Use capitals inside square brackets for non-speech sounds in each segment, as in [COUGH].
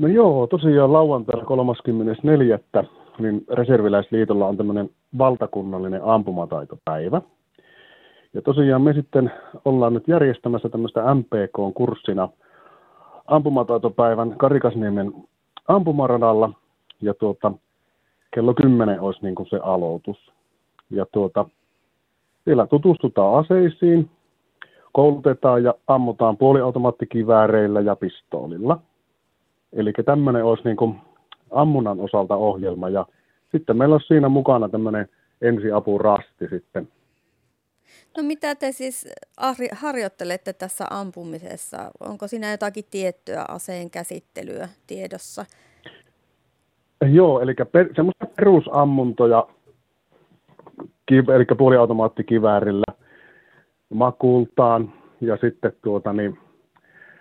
No joo, tosiaan lauantaina 34. niin Reserviläisliitolla on tämmöinen valtakunnallinen ampumataitopäivä. Ja tosiaan me sitten ollaan nyt järjestämässä tämmöistä MPK-kurssina ampumataitopäivän Karikasniemen ampumaradalla. Ja tuota, kello 10 olisi niin kuin se aloitus. Ja tuota, siellä tutustutaan aseisiin, koulutetaan ja ammutaan puoliautomaattikivääreillä ja pistoolilla. Eli tämmöinen olisi niin kuin ammunnan osalta ohjelma ja sitten meillä on siinä mukana tämmöinen ensiapurasti sitten. No mitä te siis harjoittelette tässä ampumisessa? Onko siinä jotakin tiettyä aseen käsittelyä tiedossa? Joo, eli per, semmoista perusammuntoja, eli puoliautomaattikiväärillä makultaan ja sitten tuota niin,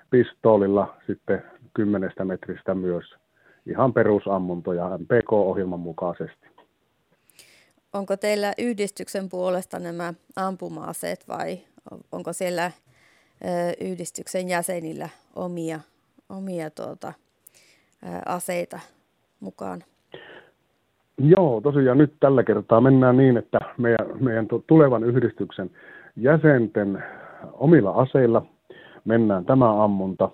pistoolilla sitten kymmenestä metristä myös ihan perusammuntoja MPK-ohjelman mukaisesti. Onko teillä yhdistyksen puolesta nämä ampuma-aseet vai onko siellä yhdistyksen jäsenillä omia, omia tuota, aseita mukaan? Joo, tosiaan nyt tällä kertaa mennään niin, että meidän, meidän tulevan yhdistyksen jäsenten omilla aseilla mennään tämä ammunta.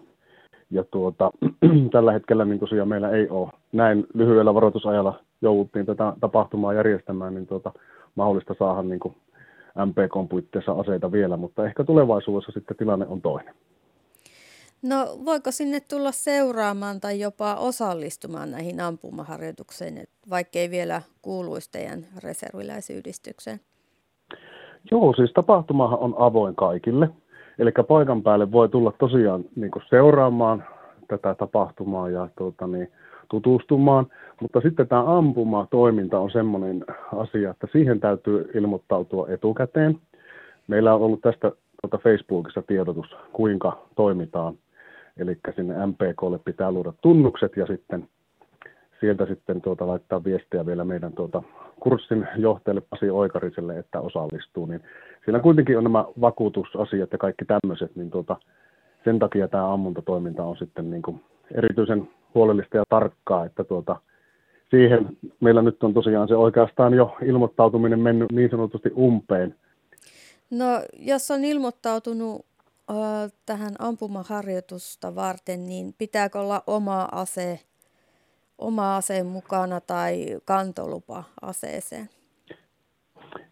Ja tuota, [CLEARS THROAT] tällä hetkellä niin tosiaan meillä ei ole näin lyhyellä varoitusajalla jouduttiin tätä tapahtumaa järjestämään, niin tuota, mahdollista saada niin kuin MPK puitteissa aseita vielä, mutta ehkä tulevaisuudessa sitten tilanne on toinen. No voiko sinne tulla seuraamaan tai jopa osallistumaan näihin ampumaharjoituksiin, vaikkei vielä kuuluisi teidän reserviläisyhdistykseen? Joo, siis tapahtumahan on avoin kaikille. Eli paikan päälle voi tulla tosiaan niin seuraamaan tätä tapahtumaa ja tuota, niin, tutustumaan. Mutta sitten tämä ampuma-toiminta on semmoinen asia, että siihen täytyy ilmoittautua etukäteen. Meillä on ollut tästä tuota Facebookissa tiedotus, kuinka toimitaan. Eli sinne MPKlle pitää luoda tunnukset ja sitten sieltä sitten tuota, laittaa viestiä vielä meidän tuota, kurssin johtajalle Pasi Oikariselle, että osallistuu. Niin siellä kuitenkin on nämä vakuutusasiat ja kaikki tämmöiset, niin tuota, sen takia tämä ammuntatoiminta on sitten niin kuin erityisen huolellista ja tarkkaa, että tuota, siihen meillä nyt on tosiaan se oikeastaan jo ilmoittautuminen mennyt niin sanotusti umpeen. No jos on ilmoittautunut äh, tähän ampumaharjoitusta varten, niin pitääkö olla oma ase, oma ase mukana tai kantolupa aseeseen?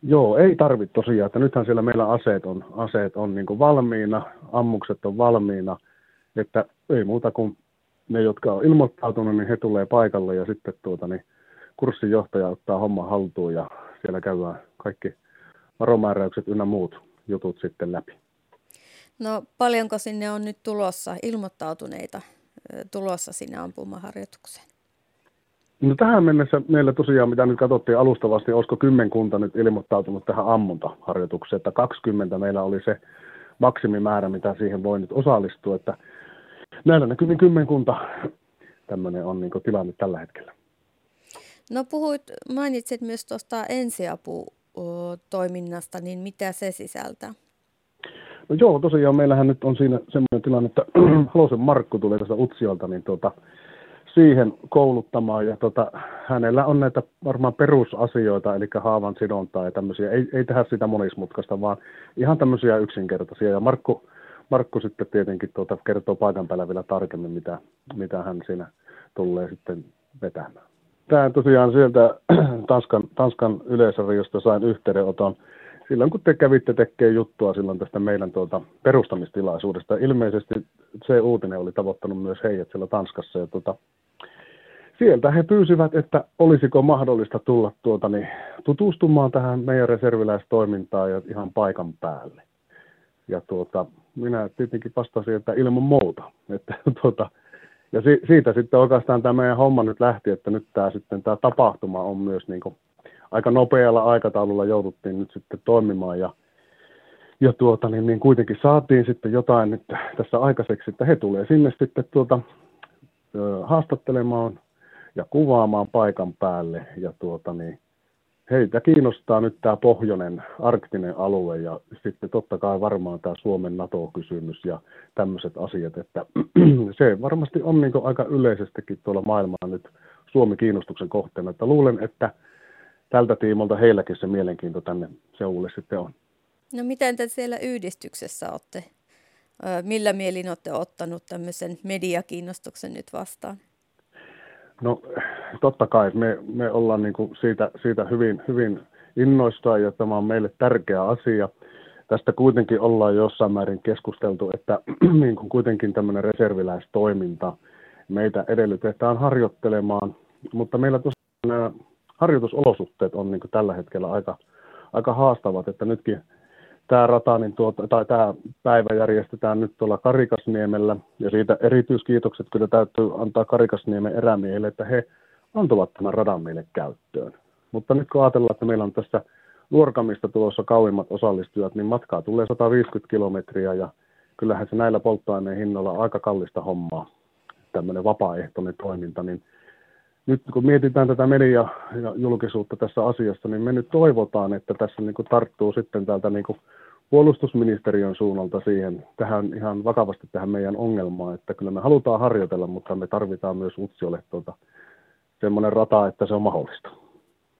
Joo, ei tarvitse tosiaan. Että nythän siellä meillä aseet on, aseet on niin valmiina, ammukset on valmiina, että ei muuta kuin ne, jotka on ilmoittautunut, niin he tulee paikalle ja sitten tuota, niin kurssinjohtaja ottaa homma haltuun ja siellä käydään kaikki varomääräykset ynnä muut jutut sitten läpi. No paljonko sinne on nyt tulossa ilmoittautuneita tulossa sinne ampumaharjoitukseen? No tähän mennessä meillä tosiaan, mitä nyt katsottiin alustavasti, olisiko kymmenkunta nyt ilmoittautunut tähän ammuntaharjoitukseen, että 20 meillä oli se maksimimäärä, mitä siihen voi nyt osallistua, että näillä näkymin kymmenkunta tämmöinen on niin tilanne tällä hetkellä. No puhuit, mainitsit myös tuosta ensiaputoiminnasta, niin mitä se sisältää? No joo, tosiaan meillähän nyt on siinä semmoinen tilanne, että [CLEARS THROAT] Halosen Markku tulee tästä Utsiolta, niin tuota, siihen kouluttamaan. Ja tota, hänellä on näitä varmaan perusasioita, eli haavan sidontaa ja tämmöisiä. Ei, ei tehdä sitä monismutkasta, vaan ihan tämmöisiä yksinkertaisia. Ja Markku, Markku sitten tietenkin tuota, kertoo paikan päällä vielä tarkemmin, mitä, mitä hän siinä tulee sitten vetämään. Tämä tosiaan sieltä [CLEARS THROAT] Tanskan, Tanskan yleisradiosta sain yhteydenoton silloin, kun te kävitte tekemään juttua silloin tästä meidän tuota perustamistilaisuudesta. Ilmeisesti se uutinen oli tavoittanut myös heidät siellä Tanskassa. Ja tuota, sieltä he pyysivät, että olisiko mahdollista tulla tuota, niin, tutustumaan tähän meidän reserviläistoimintaan ja ihan paikan päälle. Ja tuota, minä tietenkin vastasin, että ilman muuta. [LAUGHS] Että, tuota, ja si, siitä sitten oikeastaan tämä meidän homma nyt lähti, että nyt tämä, sitten, tämä tapahtuma on myös niin kuin, aika nopealla aikataululla jouduttiin nyt sitten toimimaan ja, ja tuota, niin, niin kuitenkin saatiin sitten jotain nyt tässä aikaiseksi, että he tulee sinne sitten tuota, haastattelemaan ja kuvaamaan paikan päälle ja tuota, niin, heitä kiinnostaa nyt tämä pohjoinen arktinen alue ja sitten totta kai varmaan tämä Suomen NATO-kysymys ja tämmöiset asiat, että [CLEARS THROAT] se varmasti on niin aika yleisestikin tuolla maailmaa nyt Suomi kiinnostuksen kohteena, että luulen, että tältä tiimolta heilläkin se mielenkiinto tänne seudulle sitten on. No miten te siellä yhdistyksessä olette? Millä mielin olette ottanut tämmöisen mediakiinnostuksen nyt vastaan? No totta kai, me, me ollaan niin kuin siitä, siitä hyvin, hyvin innoistaan ja tämä on meille tärkeä asia. Tästä kuitenkin ollaan jossain määrin keskusteltu, että [CLEARS THROAT] niin kuin kuitenkin tämmöinen reserviläistoiminta meitä edellytetään harjoittelemaan, mutta meillä tosiaan nämä harjoitusolosuhteet on niin kuin tällä hetkellä aika, aika haastavat, että nytkin tämä rata, niin tuota, tai tämä päivä järjestetään nyt tuolla Karikasniemellä, ja siitä erityiskiitokset kyllä täytyy antaa Karikasniemen erämiehille, että he antavat tämän radan meille käyttöön. Mutta nyt kun ajatellaan, että meillä on tässä Luorkamista tulossa kauimmat osallistujat, niin matkaa tulee 150 kilometriä, ja kyllähän se näillä polttoaineen hinnoilla on aika kallista hommaa, tämmöinen vapaaehtoinen toiminta, niin nyt kun mietitään tätä media ja julkisuutta tässä asiassa, niin me nyt toivotaan, että tässä niin kuin tarttuu sitten täältä niin kuin puolustusministeriön suunnalta siihen, tähän ihan vakavasti tähän meidän ongelmaan, että kyllä me halutaan harjoitella, mutta me tarvitaan myös Utsiolle tuota, semmoinen rata, että se on mahdollista.